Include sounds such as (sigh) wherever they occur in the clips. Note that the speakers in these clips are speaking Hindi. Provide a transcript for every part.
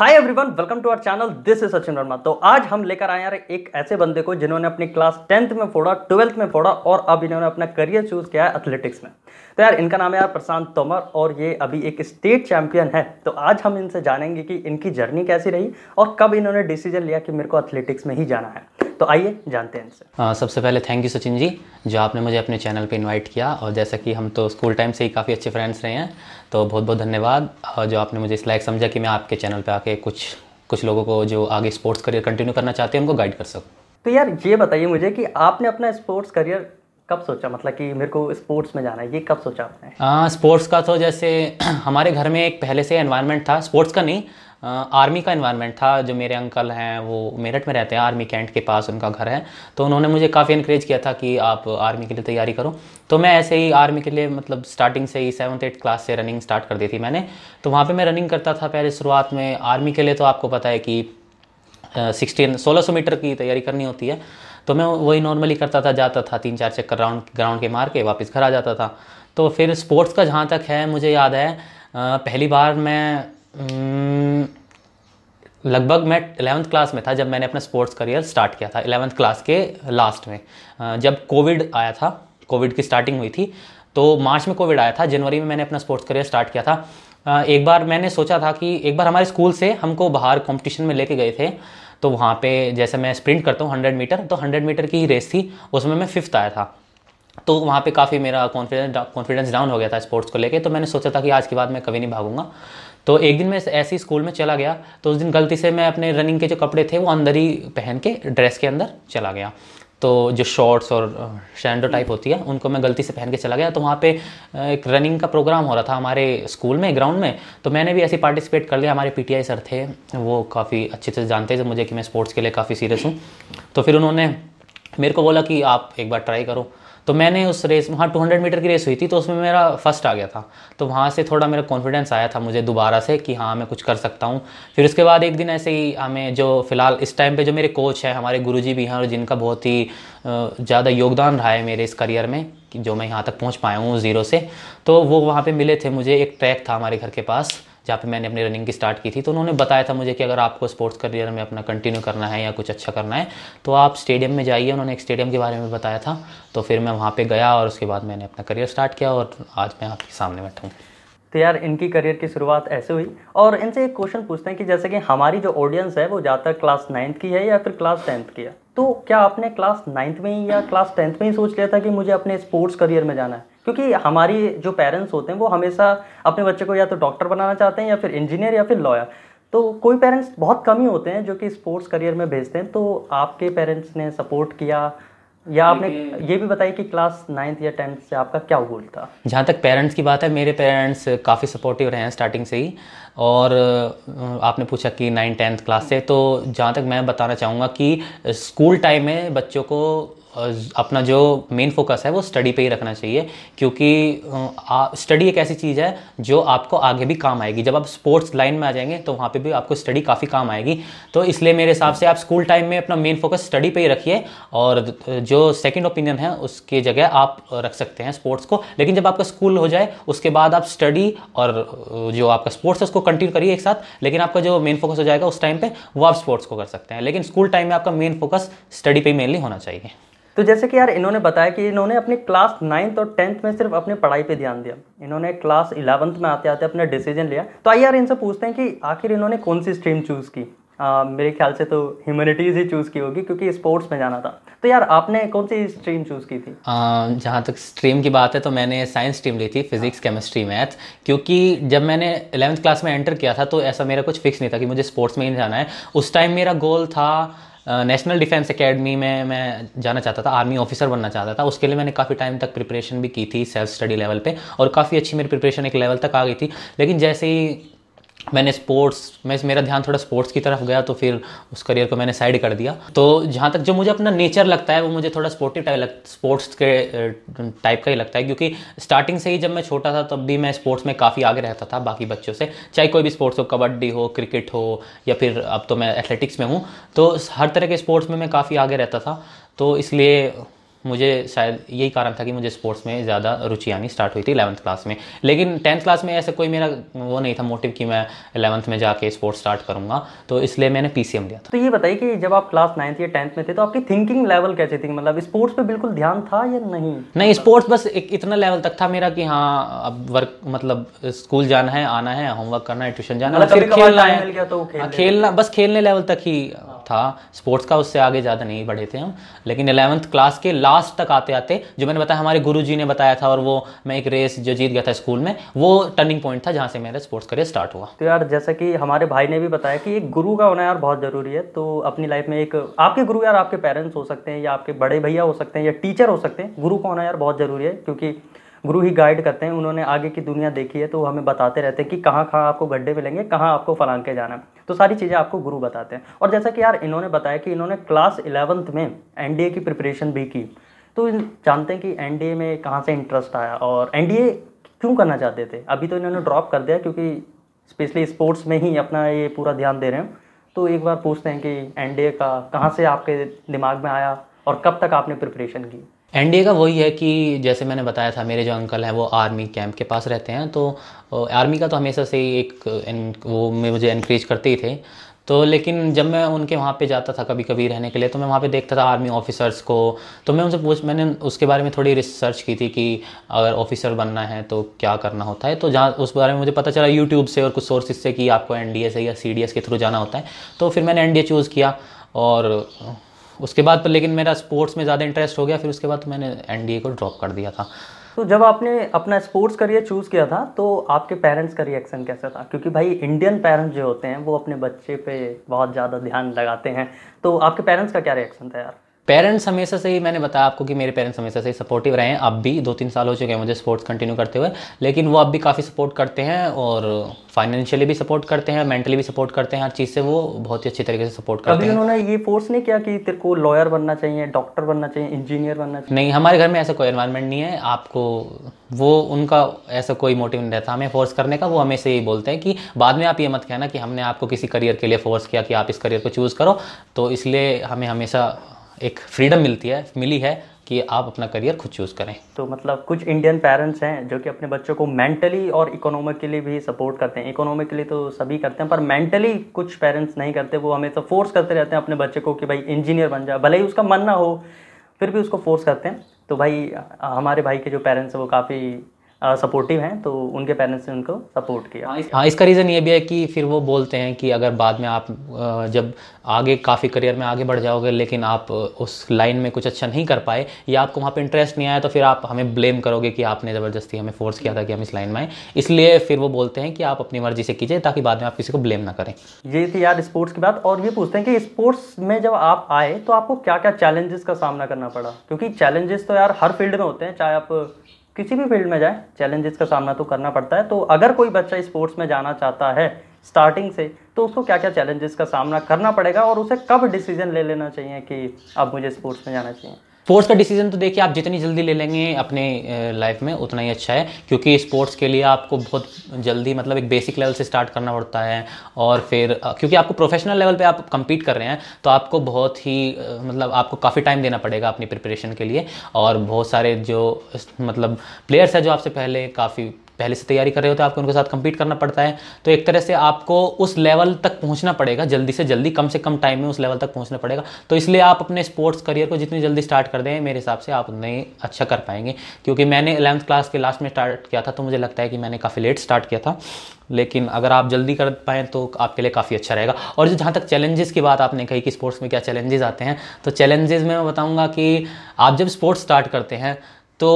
Hi everyone welcome to our channel this is Sachin Verma तो आज हम लेकर आए यार एक ऐसे बंदे को जिन्होंने अपनी क्लास टेंथ में फोड़ा ट्वेल्थ में फोड़ा और अब इन्होंने अपना करियर चूज़ किया है एथलेटिक्स में। तो यार इनका नाम है यार प्रशांत तोमर और ये अभी एक स्टेट चैंपियन है। तो आज हम इनसे जानेंगे कि इनकी जर्नी कैसी रही और कब इन्होंने डिसीज़न लिया कि मेरे को एथलेटिक्स में ही जाना है। तो आइए जानते हैं इनसे। आ, सबसे पहले थैंक यू सचिन जी जो आपने मुझे अपने चैनल पे इनवाइट किया और जैसा कि हम तो स्कूल टाइम से ही काफ़ी अच्छे फ्रेंड्स रहे हैं तो बहुत बहुत धन्यवाद। और जो आपने मुझे इस लायक समझा कि मैं आपके चैनल पे आके कुछ कुछ लोगों को जो आगे स्पोर्ट्स करियर कंटिन्यू करना चाहते हैं उनको गाइड कर सकूँ। तो यार ये बताइए मुझे कि आपने अपना स्पोर्ट्स करियर कब सोचा? मतलब कि मेरे को स्पोर्ट्स में जाना है ये कब सोचा आपने? स्पोर्ट्स का तो जैसे (clears throat) हमारे घर में एक पहले से एनवायरनमेंट था स्पोर्ट्स का नहीं आर्मी का इन्वायरमेंट था। जो मेरे अंकल हैं, वो मेरठ में रहते हैं, आर्मी कैंट के पास उनका घर है। तो उन्होंने मुझे काफ़ी इनक्रेज किया था कि आप आर्मी के लिए तैयारी करो। तो मैं ऐसे ही आर्मी के लिए मतलब स्टार्टिंग से ही सेवन्थ एट्थ क्लास से रनिंग स्टार्ट कर दी थी मैंने। तो वहाँ पर मैं रनिंग करता था पहले शुरुआत में। आर्मी के लिए तो आपको पता है कि सिक्सटीन सोलह सौ मीटर की तैयारी करनी होती है। तो मैं वही नॉर्मली करता था, जाता था, तीन चार चक्कर राउंड ग्राउंड के मार के वापस घर आ जाता था। तो फिर स्पोर्ट्स का जहाँ तक है, मुझे याद है पहली बार मैं लगभग मैं एलेवंथ क्लास में था जब मैंने अपना स्पोर्ट्स करियर स्टार्ट किया था एलेवंथ क्लास के लास्ट में। जब कोविड आया था कोविड की स्टार्टिंग हुई थी तो मार्च में कोविड आया था, जनवरी में मैंने अपना स्पोर्ट्स करियर स्टार्ट किया था। एक बार मैंने सोचा था कि एक बार हमारे स्कूल से हमको बाहर कंपटीशन में लेके गए थे तो वहाँ पे जैसे मैं स्प्रिंट करता हूँ हंड्रेड मीटर तो हंड्रेड मीटर की ही रेस थी, उसमें मैं फिफ्थ आया था। तो वहाँ पे काफ़ी मेरा कॉन्फिडेंस कॉन्फिडेंस डाउन हो गया था स्पोर्ट्स को लेके तो मैंने सोचा था कि आज के बाद मैं कभी नहीं भागूँगा। तो एक दिन मैं ऐसे ही स्कूल में चला गया। तो उस दिन गलती से मैं अपने रनिंग के जो कपड़े थे वो अंदर ही पहन के ड्रेस के अंदर चला गया। तो जो शॉर्ट्स और शैंडो टाइप होती है उनको मैं गलती से पहन के चला गया। तो वहाँ पे एक रनिंग का प्रोग्राम हो रहा था हमारे स्कूल में ग्राउंड में। तो मैंने भी ऐसे पार्टिसिपेट कर लिया। हमारे पीटीआई सर थे वो काफ़ी अच्छे से जानते थे मुझे कि मैं स्पोर्ट्स के लिए काफ़ी सीरियस हूँ। तो फिर उन्होंने मेरे को बोला कि आप एक बार ट्राई करो। तो मैंने उस रेस वहाँ 200 मीटर की रेस हुई थी तो उसमें मेरा फ़र्स्ट आ गया था। तो वहाँ से थोड़ा मेरा कॉन्फिडेंस आया था मुझे दोबारा से कि हाँ मैं कुछ कर सकता हूँ। फिर उसके बाद एक दिन ऐसे ही हमें जो फ़िलहाल इस टाइम पे जो मेरे कोच हैं, हमारे गुरुजी भी हैं और जिनका बहुत ही ज़्यादा योगदान रहा है मेरे इस करियर में जो मैं यहाँ तक पहुँच पाया हूँ ज़ीरो से तो वो वहाँ पर मिले थे मुझे, एक ट्रैक था हमारे घर के पास। जहाँ पे मैंने अपनी रनिंग की स्टार्ट की थी तो उन्होंने बताया था मुझे कि अगर आपको स्पोर्ट्स करियर में अपना कंटिन्यू करना है या कुछ अच्छा करना है तो आप स्टेडियम में जाइए। उन्होंने एक स्टेडियम के बारे में बताया था तो फिर मैं वहाँ पर गया और उसके बाद मैंने अपना करियर स्टार्ट किया और आज मैं आपके सामने बैठा हूँ। तो यार, इनकी करियर की शुरुआत ऐसे हुई। और इनसे एक क्वेश्चन पूछते हैं कि जैसे कि हमारी जो ऑडियंस है, वो ज़्यादातर क्लास नाइन्थ की है या फिर क्लास टेंथ की है? तो क्या आपने क्लास नाइन्थ में ही या क्लास टेंथ में ही सोच लिया था कि मुझे अपने स्पोर्ट्स करियर में जाना है? क्योंकि हमारी जो पेरेंट्स होते हैं वो हमेशा अपने बच्चे को या तो डॉक्टर बनाना चाहते हैं या फिर इंजीनियर या फिर लॉयर तो कोई पेरेंट्स बहुत कम ही होते हैं जो कि स्पोर्ट्स करियर में भेजते हैं। तो आपके पेरेंट्स ने सपोर्ट किया? या आपने ये भी बताया कि क्लास नाइन्थ या टेंथ से आपका क्या गोल था? जहाँ तक पेरेंट्स की बात है मेरे पेरेंट्स काफ़ी सपोर्टिव रहे हैं स्टार्टिंग से ही। और आपने पूछा कि नाइन टेंथ क्लास से तो जहाँ तक मैं बताना चाहूँगा कि स्कूल टाइम में बच्चों को अपना जो मेन फोकस है, वो स्टडी पे ही रखना चाहिए, क्योंकि स्टडी एक ऐसी चीज़ है जो आपको आगे भी काम आएगी। जब आप स्पोर्ट्स लाइन में आ जाएँगे तो वहाँ पे भी आपको स्टडी काफ़ी काम आएगी। तो इसलिए मेरे हिसाब से आप स्कूल टाइम में अपना मेन फोकस स्टडी पे ही रखिए, और जो सेकंड ओपिनियन है, उसकी जगह आप रख सकते हैं स्पोर्ट्स को। लेकिन जब आपका स्कूल हो जाए, उसके बाद आप स्टडी और जो आपका स्पोर्ट्स है, उसको कंटिन्यू करिए एक साथ। लेकिन आपका जो मेन फोकस हो जाएगा उस टाइम पर वो आप स्पोर्ट्स को कर सकते हैं। लेकिन स्कूल टाइम में आपका मेन फोकस स्टडी पर ही मेनली होना चाहिए। तो जैसे कि यार इन्होंने बताया कि इन्होंने अपनी क्लास नाइन्थ और टेंथ में सिर्फ़ अपनी पढ़ाई पे ध्यान दिया। इन्होंने क्लास इलेवंथ में आते आते अपना डिसीज़न लिया। तो आइए यार इनसे पूछते हैं कि आखिर इन्होंने कौन सी स्ट्रीम चूज़ की? आ, मेरे ख्याल से तो ह्यूमैनिटीज़ ही चूज़ की होगी क्योंकि स्पोर्ट्स में जाना था। तो यार आपने कौन सी स्ट्रीम चूज़ की थी? जहाँ तक स्ट्रीम की बात है तो मैंने साइंस स्ट्रीम ली थी फिजिक्स केमिस्ट्री मैथ क्योंकि जब मैंने इलेवंथ क्लास में एंटर किया था तो ऐसा मेरा कुछ फिक्स नहीं था कि मुझे स्पोर्ट्स में ही जाना है। उस टाइम मेरा गोल था नेशनल डिफेंस एकेडमी में मैं जाना चाहता था आर्मी ऑफिसर बनना चाहता था। उसके लिए मैंने काफ़ी टाइम तक प्रिपरेशन भी की थी सेल्फ स्टडी लेवल पे, और काफ़ी अच्छी मेरी प्रिपरेशन एक लेवल तक आ गई थी। लेकिन जैसे ही मैंने स्पोर्ट्स में, मेरा ध्यान थोड़ा स्पोर्ट्स की तरफ़ गया तो फिर उस करियर को मैंने साइड कर दिया। तो जहाँ तक जो मुझे अपना नेचर लगता है, वो मुझे थोड़ा स्पोर्टिव टाइप लग स्पोर्ट्स के टाइप का ही लगता है। क्योंकि स्टार्टिंग से ही जब मैं छोटा था, तब भी मैं स्पोर्ट्स में काफ़ी आगे रहता था, बाकी बच्चों से। चाहे कोई भी स्पोर्ट्स हो, कबड्डी हो क्रिकेट हो, या फिर अब तो मैं एथलेटिक्स में हूँ। तो हर तरह के स्पोर्ट्स में मैं काफ़ी आगे रहता था। तो इसलिए मुझे शायद यही कारण था कि मुझे स्पोर्ट्स में ज़्यादा रुचि आनी स्टार्ट हुई थी इलेवंथ क्लास में। लेकिन टेंथ क्लास में ऐसा कोई मेरा वो नहीं था मोटिव कि मैं इलेवंथ में जाके स्पोर्ट्स स्टार्ट करूँगा तो इसलिए मैंने पी लिया था। तो ये बताइए कि जब आप क्लास नाइन्थ या टेंथ में थे तो आपकी थिंकिंग लेवल कैसे थी? मतलब स्पोर्ट्स पर बिल्कुल ध्यान था या नहीं? नहीं स्पोर्ट्स बस एक इतना लेवल तक था मेरा कि हाँ अब वर्क मतलब स्कूल जाना है आना है होमवर्क करना है ट्यूशन जाना है मतलब खेलना है। तो हाँ, खेलना बस खेलने लेवल तक ही था। स्पोर्ट्स का उससे आगे ज़्यादा नहीं बढ़े थे हम। लेकिन इलेवंथ क्लास के लास्ट तक आते आते, जो मैंने बताया, हमारे गुरुजी ने बताया था और वो, मैं एक रेस जो जीत गया था स्कूल में, वो टर्निंग पॉइंट था जहाँ से मेरा स्पोर्ट्स करियर स्टार्ट हुआ। तो यार, जैसा कि हमारे भाई ने भी बताया कि एक गुरु का होना यार बहुत ज़रूरी है। तो अपनी लाइफ में एक, आपके गुरु यार आपके पेरेंट्स हो सकते हैं या आपके बड़े भैया हो सकते हैं या टीचर हो सकते हैं, गुरु का होना यार बहुत ज़रूरी है। क्योंकि गुरु ही गाइड करते हैं, उन्होंने आगे की दुनिया देखी है तो हमें बताते रहते हैं कि कहाँ कहाँ आपको गड्ढे मिलेंगे, कहाँ आपको फलांग के जाना है। तो सारी चीज़ें आपको गुरु बताते हैं। और जैसा कि यार इन्होंने बताया कि इन्होंने क्लास इलेवंथ में एनडीए की प्रिपरेशन भी की। तो जानते हैं कि एनडीए में कहाँ से इंटरेस्ट आया और एनडीए क्यों करना चाहते थे? अभी तो इन्होंने ड्रॉप कर दिया क्योंकि स्पेशली स्पोर्ट्स में ही अपना ये पूरा ध्यान दे रहे हैं। तो एक बार पूछते हैं कि एनडीए का कहाँ से आपके दिमाग में आया और कब तक आपने प्रिपरेशन की? एनडीए का वही है कि जैसे मैंने बताया था, मेरे जो अंकल हैं वो आर्मी कैंप के पास रहते हैं तो आर्मी का तो हमेशा से ही एक वो में मुझे इनक्रेज करते ही थे। तो लेकिन जब मैं उनके वहाँ पे जाता था कभी कभी रहने के लिए तो मैं वहाँ पे देखता था आर्मी ऑफिसर्स को। तो मैं उनसे पूछ, मैंने उसके बारे में थोड़ी रिसर्च की थी कि अगर ऑफिसर बनना है तो क्या करना होता है। तो जहाँ, उस बारे में मुझे पता चला यूट्यूब से और कुछ सोर्सेज से कि आपको एनडीए से या सीडीएस के थ्रू जाना होता है। तो फिर मैंने एनडीए चूज़ किया और उसके बाद पर लेकिन मेरा स्पोर्ट्स में ज़्यादा इंटरेस्ट हो गया, फिर उसके बाद तो मैंने एनडीए को ड्रॉप कर दिया था। तो जब आपने अपना स्पोर्ट्स करियर चूज़ किया था तो आपके पेरेंट्स का रिएक्शन कैसा था? क्योंकि भाई इंडियन पेरेंट्स जो होते हैं, वो अपने बच्चे पे बहुत ज़्यादा ध्यान लगाते हैं। तो आपके पेरेंट्स का क्या रिएक्शन था यार? पेरेंट्स हमेशा से ही मैंने बताया आपको कि मेरे पेरेंट्स हमेशा से ही सपोर्टिव रहे हैं। अब भी दो तीन साल हो चुके हैं मुझे स्पोर्ट्स कंटिन्यू करते हुए लेकिन वो अब भी काफ़ी सपोर्ट करते हैं और फाइनेंशियली भी सपोर्ट करते हैं मेंटली भी सपोर्ट करते हैं हर चीज़ से वो बहुत ही अच्छी तरीके से सपोर्ट करते हैं। उन्होंने ये फोर्स नहीं किया कि तेरे को लॉयर बनना चाहिए डॉक्टर बनना चाहिए इंजीनियर बनना चाहिए। नहीं हमारे घर में ऐसा कोई एनवायरनमेंट नहीं है। आपको वो उनका ऐसा कोई मोटिव नहीं रहता। हमें फोर्स करने का वो हमेशा यही बोलते हैं कि बाद में आप ये मत कहना कि हमने आपको किसी करियर के लिए फोर्स किया कि आप इस करियर को चूज़ करो। तो इसलिए हमें हमेशा एक फ्रीडम मिलती है, मिली है कि आप अपना करियर खुद चूज़ करें। तो मतलब कुछ इंडियन पेरेंट्स हैं जो कि अपने बच्चों को मेंटली और इकोनॉमिकली भी सपोर्ट करते हैं। इकोनॉमिकली तो सभी करते हैं, पर मेंटली कुछ पेरेंट्स नहीं करते। वो हमेशा फोर्स करते रहते हैं अपने बच्चे को कि भाई इंजीनियर बन जा, भले ही उसका मन ना हो, फिर भी उसको फोर्स करते हैं। तो भाई, हमारे भाई के जो पेरेंट्स हैं वो काफ़ी सपोर्टिव हैं तो उनके पेरेंट्स ने उनको सपोर्ट किया। हाँ इसका रीज़न ये भी है कि फिर वो बोलते हैं कि अगर बाद में आप जब आगे काफ़ी करियर में आगे बढ़ जाओगे लेकिन आप उस लाइन में कुछ अच्छा नहीं कर पाए या आपको वहाँ पे इंटरेस्ट नहीं आया तो फिर आप हमें ब्लेम करोगे कि आपने ज़बरदस्ती हमें फोर्स किया था कि हम इस लाइन में आए। इसलिए फिर वो बोलते हैं कि आप अपनी मर्ज़ी से कीजिए ताकि बाद में आप किसी को ब्लेम ना करें। ये थी यार स्पोर्ट्स की बात और ये पूछते हैं कि स्पोर्ट्स में जब आप आए तो आपको क्या क्या चैलेंजेस का सामना करना पड़ा? क्योंकि चैलेंजेस तो यार हर फ़ील्ड में होते हैं चाहे आप किसी भी फ़ील्ड में जाए चैलेंजेस का सामना तो करना पड़ता है। तो अगर कोई बच्चा स्पोर्ट्स में जाना चाहता है स्टार्टिंग से तो उसको क्या क्या चैलेंजेस का सामना करना पड़ेगा और उसे कब डिसीज़न ले लेना चाहिए कि अब मुझे स्पोर्ट्स में जाना चाहिए? स्पोर्ट्स का डिसीज़न तो देखिए, आप जितनी जल्दी ले लेंगे अपने लाइफ में, उतना ही अच्छा है। क्योंकि स्पोर्ट्स के लिए आपको बहुत जल्दी मतलब एक बेसिक लेवल से स्टार्ट करना पड़ता है। और फिर क्योंकि आपको प्रोफेशनल लेवल पे आप कंपीट कर रहे हैं तो आपको बहुत ही मतलब आपको काफ़ी टाइम देना पड़ेगा अपनी प्रिपरेशन के लिए। और बहुत सारे जो मतलब प्लेयर्स हैं जो आपसे पहले काफ़ी पहले से तैयारी कर रहे होते हैं, आपको उनके साथ compete करना पड़ता है। तो एक तरह से आपको उस लेवल तक पहुँचना पड़ेगा, जल्दी से जल्दी, कम से कम टाइम में उस लेवल तक पहुँचना पड़ेगा। तो इसलिए आप अपने स्पोर्ट्स करियर को जितनी जल्दी स्टार्ट कर दें, मेरे हिसाब से आप उतना अच्छा कर पाएँगे। क्योंकि मैंने 11th क्लास के लास्ट में स्टार्ट किया था तो मुझे लगता है कि मैंने काफ़ी लेट स्टार्ट किया था। लेकिन अगर आप जल्दी कर पाएँ तो आपके लिए काफ़ी अच्छा रहेगा। और जो जहाँ तक चैलेंजेस की बात आपने कही कि स्पोर्ट्स में क्या चैलेंजेस आते हैं तो चैलेंजेस में मैं बताऊँगा कि आप जब स्पोर्ट्स स्टार्ट करते हैं तो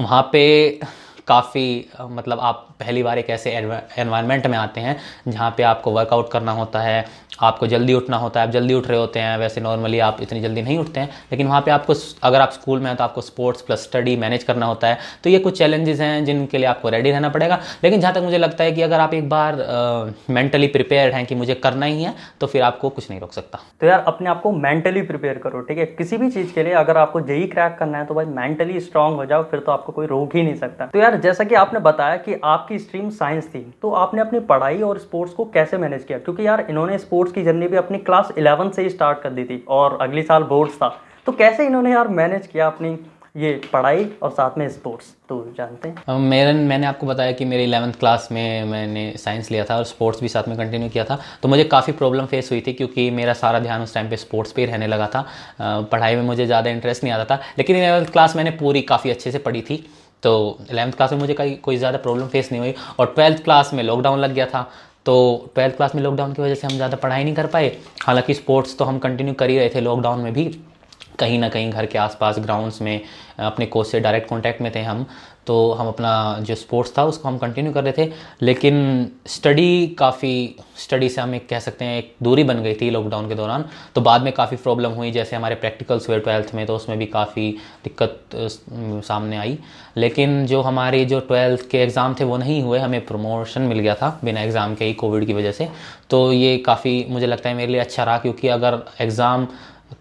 वहाँ पे काफ़ी मतलब आप पहली बार एक ऐसे एनवायरनमेंट में आते हैं जहाँ पे आपको वर्कआउट करना होता है आपको जल्दी उठना होता है, आप जल्दी उठ रहे होते हैं, वैसे नॉर्मली आप इतनी जल्दी नहीं उठते हैं, लेकिन वहाँ पे आपको अगर आप स्कूल में हैं तो आपको स्पोर्ट्स प्लस स्टडी मैनेज करना होता है। तो ये कुछ चैलेंजेस हैं जिनके लिए आपको रेडी रहना पड़ेगा। लेकिन जहाँ तक मुझे लगता है कि अगर आप एक बार मेंटली प्रिपेयर हैं कि मुझे करना ही है तो फिर आपको कुछ नहीं रोक सकता। तो यार, अपने आप को मेंटली प्रिपेयर करो, ठीक है? किसी भी चीज़ के लिए अगर आपको जेई क्रैक करना है तो भाई मेंटली स्ट्रांग हो जाओ, फिर तो आपको कोई रोक ही नहीं सकता। तो यार, जैसा कि आपने बताया कि आपकी स्ट्रीम साइंस थी तो आपने अपनी पढ़ाई और स्पोर्ट्स को कैसे मैनेज किया? क्योंकि यार, इन्होंने स्पोर्ट्स की जर्नी भी अपनी क्लास इलेवन से ही स्टार्ट कर दी थी और अगले साल बोर्ड्स था। तो कैसे इन्होंने यार मैनेज किया अपनी ये पढ़ाई और साथ में स्पोर्ट्स? तो जानते हैं। मेरे, मैंने आपको बताया कि मेरे इलेवंथ क्लास में मैंने साइंस लिया था और स्पोर्ट्स भी साथ में कंटिन्यू किया था। तो मुझे काफ़ी प्रॉब्लम फेस हुई थी क्योंकि मेरा सारा ध्यान उस टाइम पे स्पोर्ट्स पे ही रहने लगा था। पढ़ाई में मुझे ज़्यादा इंटरेस्ट नहीं आता था। लेकिन इलेवंथ क्लास मैंने पूरी काफ़ी अच्छे से पढ़ी थी। तो इलेवंथ क्लास में मुझे कोई ज़्यादा प्रॉब्लम फेस नहीं हुई और ट्वेल्थ क्लास में लॉकडाउन लग गया था। तो ट्वेल्थ क्लास में लॉकडाउन की वजह से हम ज़्यादा पढ़ाई नहीं कर पाए। हालाँकि स्पोर्ट्स तो हम कंटिन्यू कर ही रहे थे लॉकडाउन में भी। कहीं ना कहीं घर के आसपास ग्राउंड्स में अपने कोच से डायरेक्ट कांटेक्ट में थे हम तो हम अपना जो स्पोर्ट्स था उसको हम कंटिन्यू कर रहे थे। लेकिन स्टडी काफ़ी स्टडी से हम एक कह सकते हैं एक दूरी बन गई थी लॉकडाउन के दौरान। तो बाद में काफ़ी प्रॉब्लम हुई, जैसे हमारे प्रैक्टिकल्स हुए ट्वेल्थ में तो उसमें भी काफ़ी दिक्कत सामने आई। लेकिन जो हमारे जो ट्वेल्थ के एग्ज़ाम थे, वो नहीं हुए। हमें प्रमोशन मिल गया था बिना एग्ज़ाम के ही कोविड की वजह से। तो ये काफ़ी मुझे लगता है मेरे लिए अच्छा रहा, क्योंकि अगर एग्ज़ाम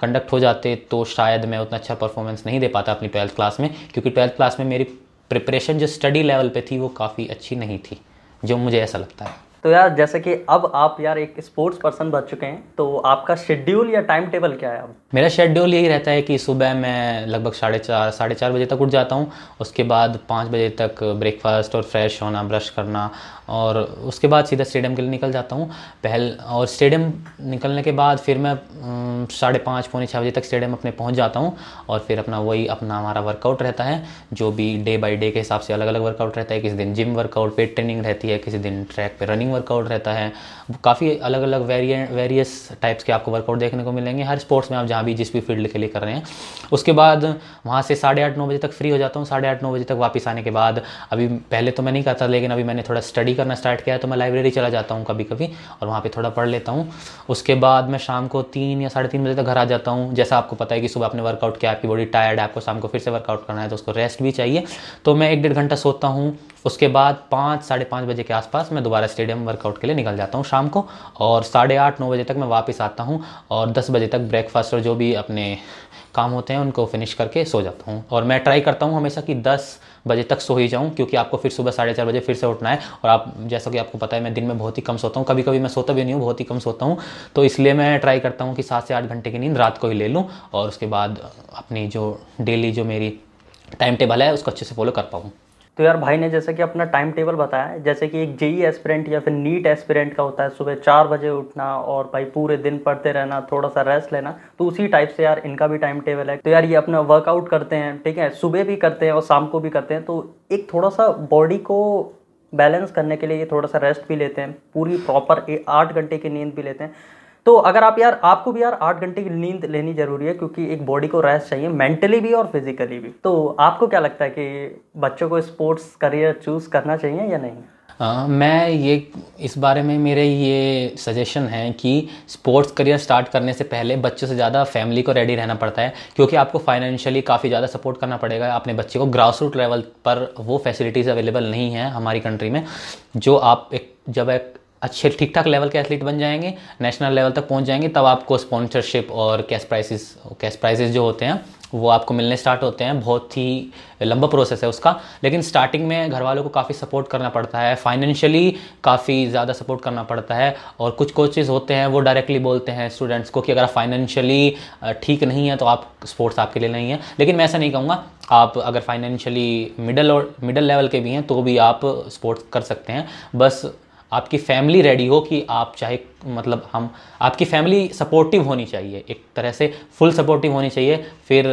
कंडक्ट हो जाते तो शायद मैं उतना अच्छा परफॉर्मेंस नहीं दे पाता अपनी ट्वेल्थ क्लास में, क्योंकि ट्वेल्थ क्लास में मेरी प्रिपरेशन जो स्टडी लेवल पे थी वो काफ़ी अच्छी नहीं थी, जो मुझे ऐसा लगता है। तो यार, जैसे कि अब आप यार एक स्पोर्ट्स पर्सन बन चुके हैं तो आपका शेड्यूल या टाइम टेबल क्या है अब? मेरा शेड्यूल यही रहता है कि सुबह मैं लगभग साढ़े चार साढ़े चार बजे तक उठ जाता हूँ, उसके बाद पाँच बजे तक ब्रेकफास्ट और फ्रेश होना ब्रश करना और उसके बाद सीधा स्टेडियम के लिए निकल जाता हूँ। पहल, और स्टेडियम निकलने के बाद फिर मैं साढ़े पाँच, पौने छः बजे तक स्टेडियम अपने पहुँच जाता हूँ और फिर अपना वही अपना हमारा वर्कआउट रहता है, जो भी डे बाई डे के हिसाब से अलग अलग वर्कआउट रहता है, किसी दिन जिम वर्कआउट पे ट्रेनिंग रहती है, किसी दिन ट्रैक पे रनिंग वर्कआउट रहता है। काफ़ी अलग अलग वेरिय वेरियस टाइप्स के आपको वर्कआउट देखने को मिलेंगे। हर स्पोर्ट्स में आप जहाँ भी जिस भी फ़ील्ड के लिए कर रहे हैं। उसके बाद वहाँ से साढ़े आठ नौ बजे तक फ्री हो जाता हूँ। साढ़े आठ नौ बजे तक वापस आने के बाद अभी पहले तो मैं नहीं करता, लेकिन अभी मैंने थोड़ा स्टडी करना स्टार्ट किया तो मैं लाइब्रेरी चला जाता हूँ कभी कभी और वहाँ पर थोड़ा पढ़ लेता हूँ। उसके बाद मैं शाम को तीन या साढ़े तीन बजे तक घर आ जाता हूँ। जैसा आपको पता है कि सुबह आपने वर्कआउट किया, आपकी बॉडी टायर्ड है, आपको शाम को फिर से वर्कआउट करना है तो उसको रेस्ट भी चाहिए। तो मैं एक डेढ़ घंटा सोता हूँ। उसके बाद पाँच, साढ़े पाँच बजे के आसपास मैं दोबारा स्टेडियम वर्कआउट के लिए निकल जाता हूँ शाम को और साढ़े आठ, नौ बजे तक मैं वापस आता हूँ और दस बजे तक ब्रेकफास्ट और जो भी अपने काम होते हैं उनको फिनिश करके सो जाता हूँ। और मैं ट्राई करता हूँ हमेशा कि दस बजे तक सो ही जाऊँ क्योंकि आपको फिर सुबह साढ़े चार बजे फिर से उठना है और आप, जैसा कि आपको पता है मैं दिन में बहुत ही कम सोता हूँ। कभी कभी मैं सोता भी नहीं हूँ, बहुत ही कम सोता हूँ। तो इसलिए मैं ट्राई करता हूँ कि सात से आठ घंटे की नींद रात को ही ले लूँ और उसके बाद अपनी जो डेली जो मेरी टाइम टेबल है उसको अच्छे से फॉलो कर पाऊँ। तो यार भाई ने जैसे कि अपना टाइम टेबल बताया, जैसे कि एक जेई एस्पिरेंट या फिर नीट एस्पिरेंट का होता है, सुबह चार बजे उठना और भाई पूरे दिन पढ़ते रहना थोड़ा सा रेस्ट लेना तो उसी टाइप से यार इनका भी टाइम टेबल है। तो यार ये अपना वर्कआउट करते हैं, ठीक है? सुबह भी करते हैं और शाम को भी करते हैं तो एक थोड़ा सा बॉडी को बैलेंस करने के लिए ये थोड़ा सा रेस्ट भी लेते हैं, पूरी प्रॉपर आठ घंटे की नींद भी लेते हैं। तो अगर आप यार आपको भी यार आठ घंटे की नींद लेनी ज़रूरी है क्योंकि एक बॉडी को रेस्ट चाहिए मेंटली भी और फिजिकली भी। तो आपको क्या लगता है कि बच्चों को स्पोर्ट्स करियर चूज़ करना चाहिए या नहीं? आ, मैं ये इस बारे में मेरे ये सजेशन है कि स्पोर्ट्स करियर स्टार्ट करने से पहले बच्चों से ज़्यादा फैमिली को रेडी रहना पड़ता है क्योंकि आपको फाइनेंशियली काफ़ी ज़्यादा सपोर्ट करना पड़ेगा अपने बच्चे को। ग्रास रूट लेवल पर वो फैसिलिटीज़ अवेलेबल नहीं है हमारी कंट्री में जो आप एक जब एक अच्छे ठीक ठाक लेवल के एथलीट बन जाएँगे नेशनल लेवल तक पहुँच जाएँगे, तब आपको स्पॉन्सरशिप और कैश प्राइसेस कैश प्राइजेस जो होते हैं, वो आपको मिलने स्टार्ट होते हैं। बहुत ही लंबा प्रोसेस है उसका। लेकिन स्टार्टिंग में घर वालों को काफ़ी सपोर्ट करना पड़ता है। फाइनेंशियली काफ़ी ज़्यादा सपोर्ट करना पड़ता है और कुछ कोचेज़ होते हैं, वो डायरेक्टली बोलते हैं स्टूडेंट्स को कि अगर आप फाइनेंशियली ठीक नहीं है तो आप स्पोर्ट्स आपके लिए नहीं है। लेकिन मैं ऐसा नहीं कहूँगा, आप अगर फाइनेंशियली मिडल और मिडल लेवल के भी हैं तो भी आप स्पोर्ट्स कर सकते हैं। बस आपकी फैमिली रेडी हो कि आप चाहे मतलब हम, आपकी फैमिली सपोर्टिव होनी चाहिए। एक तरह से फुल सपोर्टिव होनी चाहिए, फिर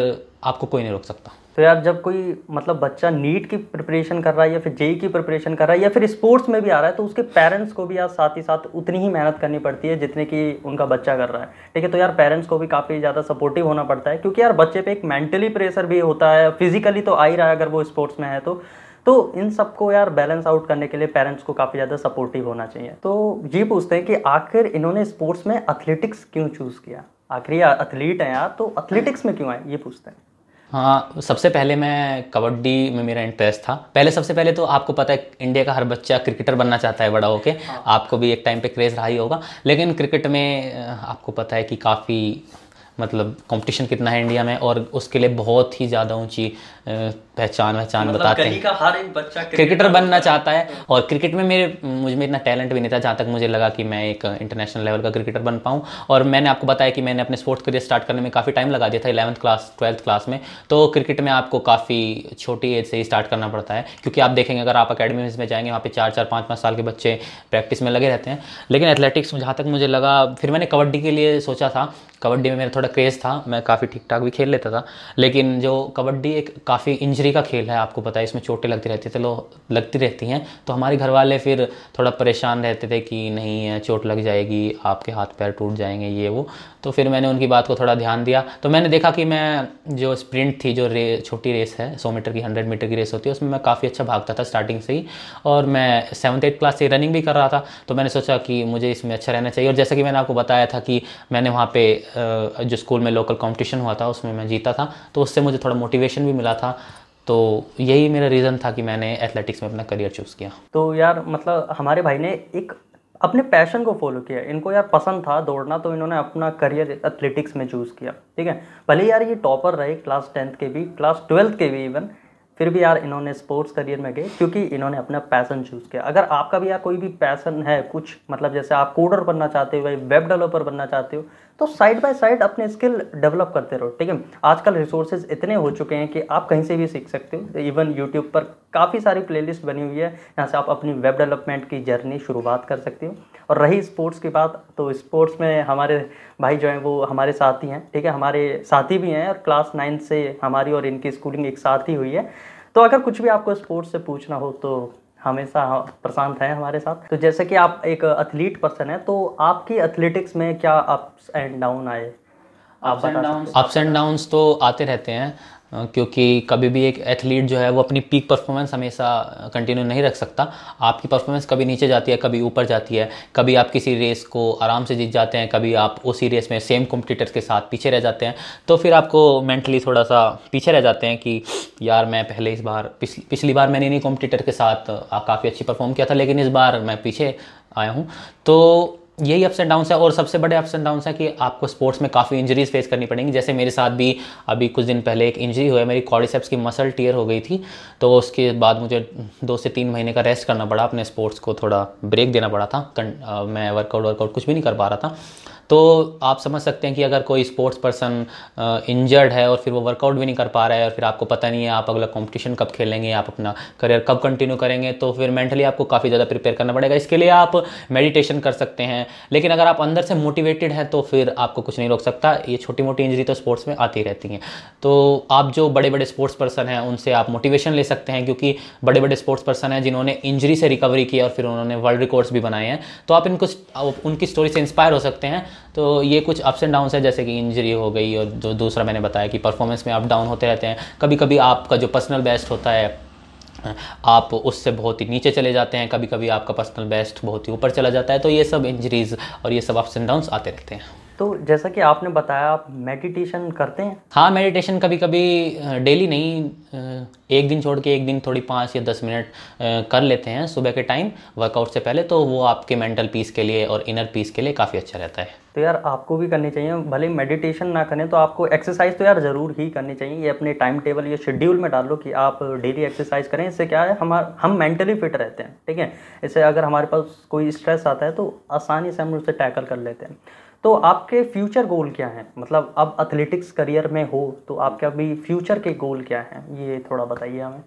आपको कोई नहीं रोक सकता। तो यार, जब कोई मतलब बच्चा नीट की प्रिपरेशन कर रहा है या फिर जेई की प्रिपरेशन कर रहा है या फिर स्पोर्ट्स में भी आ रहा है तो उसके पेरेंट्स को भी यार साथ ही साथ उतनी ही मेहनत करनी पड़ती है जितने की उनका बच्चा कर रहा है। ठीक है तो यार पेरेंट्स को भी काफ़ी ज़्यादा सपोर्टिव होना पड़ता है, क्योंकि यार बच्चे पे एक मेंटली प्रेशर भी होता है फिजिकली तो आ ही रहा है अगर वो स्पोर्ट्स में है तो। तो इन सबको यार बैलेंस आउट करने के लिए पेरेंट्स को काफ़ी ज़्यादा सपोर्टिव होना चाहिए। तो ये पूछते हैं कि आखिर इन्होंने स्पोर्ट्स में एथलेटिक्स क्यों चूज़ किया? आखिर ये एथलीट हैं यार तो एथलेटिक्स में क्यों आए? ये पूछते हैं। हाँ सबसे पहले मैं कबड्डी में मेरा इंटरेस्ट था। पहले सबसे पहले तो आपको पता है इंडिया का हर बच्चा क्रिकेटर बनना चाहता है बड़ा होके। हाँ। आपको भी एक टाइम पे क्रेज़ रहा ही होगा। लेकिन क्रिकेट में आपको पता है कि काफ़ी मतलब कंपटीशन कितना है इंडिया में और उसके लिए बहुत ही ज़्यादा ऊँची पहचान पहचान मतलब बताते हैं। का हर एक बच्चा क्रिकेटर बनना चाहता है और क्रिकेट में मेरे मुझमें इतना टैलेंट भी नहीं था जहाँ तक मुझे लगा कि मैं एक इंटरनेशनल लेवल का क्रिकेटर बन पाऊँ। और मैंने आपको बताया कि मैंने अपने स्पोर्ट्स करियर स्टार्ट करने में काफ़ी टाइम लगा दिया था इलेवंथ क्लास ट्वेल्थ क्लास में। तो क्रिकेट में आपको काफ़ी छोटी एज से ही स्टार्ट करना पड़ता है क्योंकि आप देखेंगे अगर आप अकेडमी में जाएँगे वहाँ पे चार चार पाँच पाँच साल के बच्चे प्रैक्टिस में लगे रहते हैं। लेकिन एथलेटिक्स में जहाँ तक मुझे लगा फिर मैंने कबड्डी के लिए सोचा था कबड्डी में मेरा थोड़ा क्रेज़ था मैं काफ़ी ठीक ठाक भी खेल लेता था लेकिन जो कबड्डी एक काफ़ी इंजरी का खेल है आपको पता है इसमें चोटें लगती रहती थी लो लगती रहती हैं तो हमारे घर वाले फिर थोड़ा परेशान रहते थे कि नहीं है चोट लग जाएगी आपके हाथ पैर टूट जाएँगे ये वो तो फिर मैंने उनकी बात को थोड़ा ध्यान दिया तो मैंने देखा कि मैं जो स्प्रिंट थी जो रे छोटी रेस है सौ मीटर की हंड्रेड मीटर की रेस होती है उसमें मैं काफ़ी अच्छा भागता था स्टार्टिंग से ही और मैं सेवन्थ एट क्लास से रनिंग भी कर रहा था तो मैंने सोचा कि मुझे इसमें अच्छा रहना चाहिए और जैसा कि मैंने आपको बताया था कि मैंने वहाँ पे अ, जो स्कूल में लोकल कंपटीशन हुआ था, उसमें मैं जीता था। तो उससे मुझे थोड़ा मोटिवेशन भी मिला था। तो यही मेरा रीज़न था कि मैंने एथलेटिक्स में अपना करियर चूज़ किया। तो यार मतलब हमारे भाई ने एक अपने पैशन को फॉलो किया। इनको यार पसंद था दौड़ना तो इन्होंने अपना करियर एथलेटिक्स में चूज़ किया। ठीक है? भले यार ये टॉपर रहे क्लास टेंथ के भी क्लास ट्वेल्थ के भी इवन फिर भी यार इन्होंने स्पोर्ट्स करियर में गए, क्योंकि इन्होंने अपना पैसन चूज़ किया। अगर आपका भी यार कोई भी पैसन है, कुछ मतलब जैसे आप कोडर बनना चाहते हो वेब डेवलपर बनना चाहते हो तो साइड बाय साइड अपने स्किल डेवलप करते रहो, ठीक है? आजकल रिसोर्सेज इतने हो चुके हैं कि आप कहीं से भी सीख सकते हो। इवन यूट्यूब पर काफ़ी सारी प्लेलिस्ट बनी हुई है यहाँ से आप अपनी वेब डेवलपमेंट की जर्नी शुरुआत कर सकते हो। और रही स्पोर्ट्स की बात तो स्पोर्ट्स में हमारे भाई जो हैं वो हमारे साथी हैं, ठीक है? हमारे साथी भी हैं और क्लास नाइन्थ से हमारी और इनकी स्कूलिंग एक साथ ही हुई है। तो अगर कुछ भी आपको स्पोर्ट्स से पूछना हो तो हमेशा प्रशांत है हमारे साथ। तो जैसे कि आप एक एथलीट पर्सन है तो आपकी एथलेटिक्स में क्या अप्स एंड डाउन आए? अप्स एंड डाउन्स तो आते रहते हैं क्योंकि कभी भी एक एथलीट जो है वो अपनी पीक परफॉर्मेंस हमेशा कंटिन्यू नहीं रख सकता। आपकी परफॉर्मेंस कभी नीचे जाती है कभी ऊपर जाती है। कभी आप किसी रेस को आराम से जीत जाते हैं कभी आप उसी रेस में सेम कॉम्पिटिटर्स के साथ पीछे रह जाते हैं। तो फिर आपको मेंटली थोड़ा सा पीछे रह जाते हैं कि यार मैं पहले इस बार पिछली पिछली बार मैंने इन्हीं कॉम्पिटिटर के साथ काफ़ी अच्छी परफॉर्म किया था लेकिन इस बार मैं पीछे आया हूँ। तो यही अप्स एंड डाउन्स है और सबसे बड़े अप्स एंड डाउन्स है कि आपको स्पोर्ट्स में काफ़ी इंजरीज फेस करनी पड़ेंगी। जैसे मेरे साथ भी अभी कुछ दिन पहले एक इंजरी हुई है मेरी कॉडिसेप्स की मसल टीयर हो गई थी तो उसके बाद मुझे दो से तीन महीने का रेस्ट करना पड़ा अपने स्पोर्ट्स को थोड़ा ब्रेक देना पड़ा था अ, मैं वर्कआउट वर्कआउट कुछ भी नहीं कर पा रहा था। तो आप समझ सकते हैं कि अगर कोई स्पोर्ट्स पर्सन इंजर्ड है और फिर वो वर्कआउट भी नहीं कर पा रहा है और फिर आपको पता नहीं है आप अगला कंपटीशन कब खेलेंगे आप अपना करियर कब कंटिन्यू करेंगे तो फिर मेंटली आपको काफ़ी ज़्यादा प्रिपेयर करना पड़ेगा। इसके लिए आप मेडिटेशन कर सकते हैं लेकिन अगर आप अंदर से मोटिवेटेड हैं तो फिर आपको कुछ नहीं रोक सकता। ये छोटी मोटी इंजरी तो स्पोर्ट्स में आती रहती हैं। तो आप जो बड़े बड़े स्पोर्ट्स पर्सन हैं, उनसे आप मोटिवेशन ले सकते हैं, क्योंकि बड़े बड़े स्पोर्ट्स पर्सन हैं जिन्होंने इंजरी से रिकवरी की और फिर उन्होंने वर्ल्ड रिकॉर्ड्स भी बनाए हैं। तो आप इनको, उनकी स्टोरी से इंस्पायर हो सकते हैं। तो ये कुछ अप्स एंड डाउन्स है, जैसे कि इंजरी हो गई और जो दूसरा मैंने बताया कि परफॉर्मेंस में अप डाउन होते रहते हैं। कभी कभी आपका जो पर्सनल बेस्ट होता है आप उससे बहुत ही नीचे चले जाते हैं कभी कभी आपका पर्सनल बेस्ट बहुत ही ऊपर चला जाता है तो ये सब इंजरीज और ये सब अप्स एंड डाउन्स आते रहते हैं। तो जैसा कि आपने बताया आप मेडिटेशन करते हैं? हाँ मेडिटेशन कभी कभी डेली नहीं एक दिन छोड़ के एक दिन थोड़ी पाँच या दस मिनट कर लेते हैं सुबह के टाइम वर्कआउट से पहले तो वो आपके मेंटल पीस के लिए और इनर पीस के लिए काफ़ी अच्छा रहता है। तो यार आपको भी करनी चाहिए भले मेडिटेशन ना करें तो आपको एक्सरसाइज तो यार ज़रूर ही करनी चाहिए। ये अपने टाइम टेबल या शेड्यूल में डाल लो कि आप डेली एक्सरसाइज करें। इससे क्या है हमार हम मेंटली फिट रहते हैं ठीक है? इससे अगर हमारे पास कोई स्ट्रेस आता है तो आसानी से हम उससे टैकल कर लेते हैं। तो आपके फ्यूचर गोल क्या हैं? मतलब अब एथलेटिक्स करियर में हो तो आपके अभी फ्यूचर के गोल क्या हैं? ये थोड़ा बताइए हमें।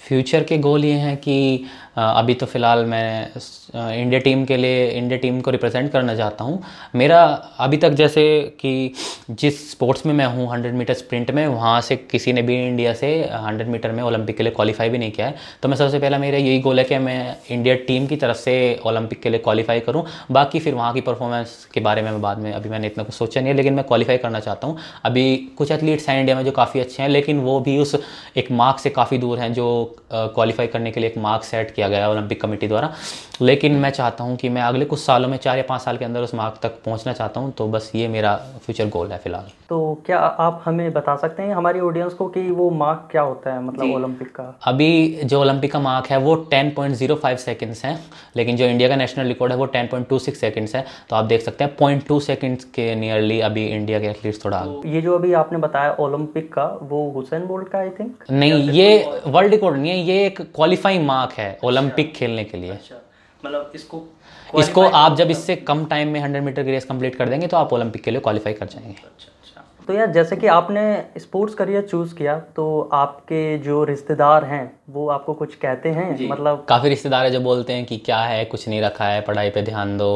फ्यूचर के गोल ये हैं कि अभी तो फ़िलहाल मैं इंडिया टीम के लिए, इंडिया टीम को रिप्रेजेंट करना चाहता हूँ। मेरा अभी तक जैसे कि जिस स्पोर्ट्स में मैं हूँ 100 मीटर स्प्रिंट में, वहाँ से किसी ने भी इंडिया से 100 मीटर में ओलंपिक के लिए क्वालिफाई भी नहीं किया है। तो मैं सबसे पहला मेरा यही गोल है कि मैं इंडिया टीम की तरफ़ से ओलंपिक के लिए क्वालिफाई करूँ। बाकी फिर वहाँ की परफॉर्मेंस के बारे में मैं बाद में, अभी मैंने इतना कुछ सोचा नहीं है, लेकिन मैं क्वालिफाई करना चाहता हूँ। अभी कुछ एथलीट्स हैं इंडिया में जो काफ़ी अच्छे हैं, लेकिन वो भी उस एक मार्क से काफ़ी दूर हैं, जो क्वालिफाई करने के लिए एक मार्क सेट किया गया ओलंपिक कमेटी द्वारा। लेकिन मैं चाहता हूँ कि मैं अगले कुछ सालों में चार या पाँच साल के अंदर उस मार्क तक पहुँचना चाहता हूँ तो बस ये मेरा फ्यूचर गोल है फ़िलहाल। तो क्या आप हमें बता सकते हैं हमारी ऑडियंस को कि वो मार्क क्या होता है मतलब ओलंपिक का? अभी जो ओलंपिक का मार्क है वो 10.05 सेकंड्स है लेकिन जो इंडिया का नेशनल रिकॉर्ड है वो 10.26 सेकंड्स है। तो आप देख सकते हैं 0.2 सेकंड्स के नियरली अभी इंडिया के एथलीट्स थोड़ा ये जो अभी आपने बताया ओलंपिक का वो हुसैन बोल्ट का आई थिंक नहीं ये वर्ल्ड रिकॉर्ड नहीं है ये एक क्वालिफाइंग मार्क है ओलंपिक खेलने के लिए। मतलब इसको इसको आप जब इससे कम टाइम में हंड्रेड मीटर की रेस कंप्लीट कर देंगे तो आप ओलंपिक के लिए क्वालिफाई कर जाएँगे। अच्छा अच्छा। तो यार जैसे कि आपने स्पोर्ट्स करियर चूज़ किया तो आपके जो रिश्तेदार हैं वो आपको कुछ कहते हैं? मतलब काफ़ी रिश्तेदार है जो बोलते हैं कि क्या है कुछ नहीं रखा है पढ़ाई पे ध्यान दो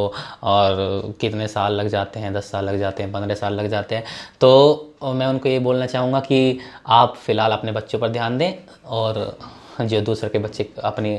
और कितने साल लग जाते हैं दस साल लग जाते हैं पंद्रह साल लग जाते हैं। तो मैं उनको ये बोलना चाहूँगा कि आप फ़िलहाल अपने बच्चों पर ध्यान दें और जो दूसरे के बच्चे अपनी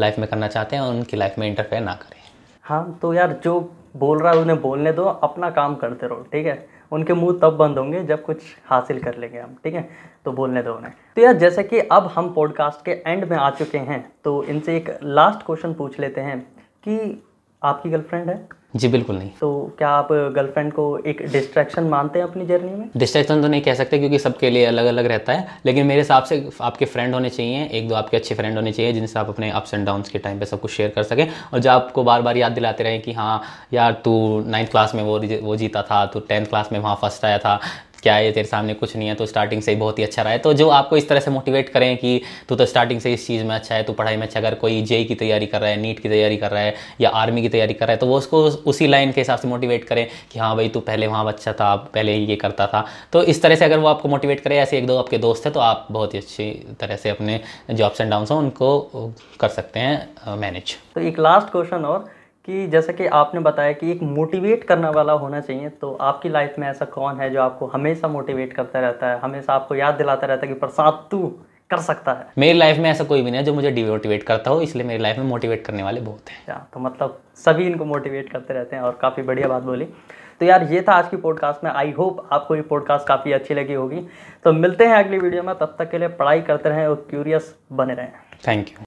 लाइफ में करना चाहते हैं उनकी लाइफ में इंटरफेयर ना करें। हाँ तो यार जो बोल रहा है उन्हें बोलने दो अपना काम करते रहो ठीक है? उनके मुँह तब बंद होंगे जब कुछ हासिल कर लेंगे हम, ठीक है? तो बोलने दो उन्हें। तो यार, जैसे कि अब हम पॉडकास्ट के एंड में आ चुके हैं तो इनसे एक लास्ट क्वेश्चन पूछ लेते हैं कि आपकी गर्लफ्रेंड है? जी बिल्कुल नहीं। तो क्या आप गर्लफ्रेंड को एक डिस्ट्रैक्शन मानते हैं अपनी जर्नी में? डिस्ट्रैक्शन तो नहीं कह सकते क्योंकि सबके लिए अलग अलग रहता है। लेकिन मेरे हिसाब से आपके फ्रेंड होने चाहिए एक दो आपके अच्छे फ्रेंड होने चाहिए जिनसे आप अपने अप्स एंड डाउन्स के टाइम पे सब कुछ शेयर कर सकें। और जो आपको बार बार याद दिलाते रहें कि हाँ यार तू नाइन्थ क्लास में वो वो जीता था तू टेंथ क्लास में वहाँ फ़र्स्ट आया था क्या ये तेरे सामने कुछ नहीं है तो स्टार्टिंग से ही बहुत ही अच्छा रहा है। तो जो आपको इस तरह से मोटिवेट करें कि तू तो स्टार्टिंग से इस चीज़ में अच्छा है, तू पढ़ाई में अच्छा अगर कोई जेई की तैयारी कर रहा है नीट की तैयारी कर रहा है, या आर्मी की तैयारी कर रहा है तो वो उसको उसी लाइन के हिसाब से मोटिवेट करें कि हाँ भाई, तू पहले वहाँ अच्छा था, पहले ये करता था। तो इस तरह से अगर वो आपको मोटिवेट करे, ऐसे एक दो आपके दोस्त हैं तो आप बहुत ही अच्छी तरह से अपने जो अप्स एंड डाउन हैं, उनको कर सकते हैं मैनेज तो एक लास्ट क्वेश्चन और कि जैसे कि आपने बताया कि एक मोटिवेट करने वाला होना चाहिए तो आपकी लाइफ में ऐसा कौन है जो आपको हमेशा मोटिवेट करता रहता है हमेशा आपको याद दिलाता रहता है कि प्रसाद तू कर सकता है। मेरी लाइफ में ऐसा कोई भी नहीं है जो मुझे डिमोटिवेट करता हो इसलिए मेरी लाइफ में मोटिवेट करने वाले बहुत हैं। या तो मतलब सभी इनको मोटिवेट करते रहते हैं और काफ़ी बढ़िया बात बोली। तो यार ये था आज की पॉडकास्ट में। आई होप आपको ये पॉडकास्ट काफ़ी अच्छी लगी होगी। तो मिलते हैं अगली वीडियो में तब तक के लिए पढ़ाई करते रहें और क्यूरियस बने रहें। Thank you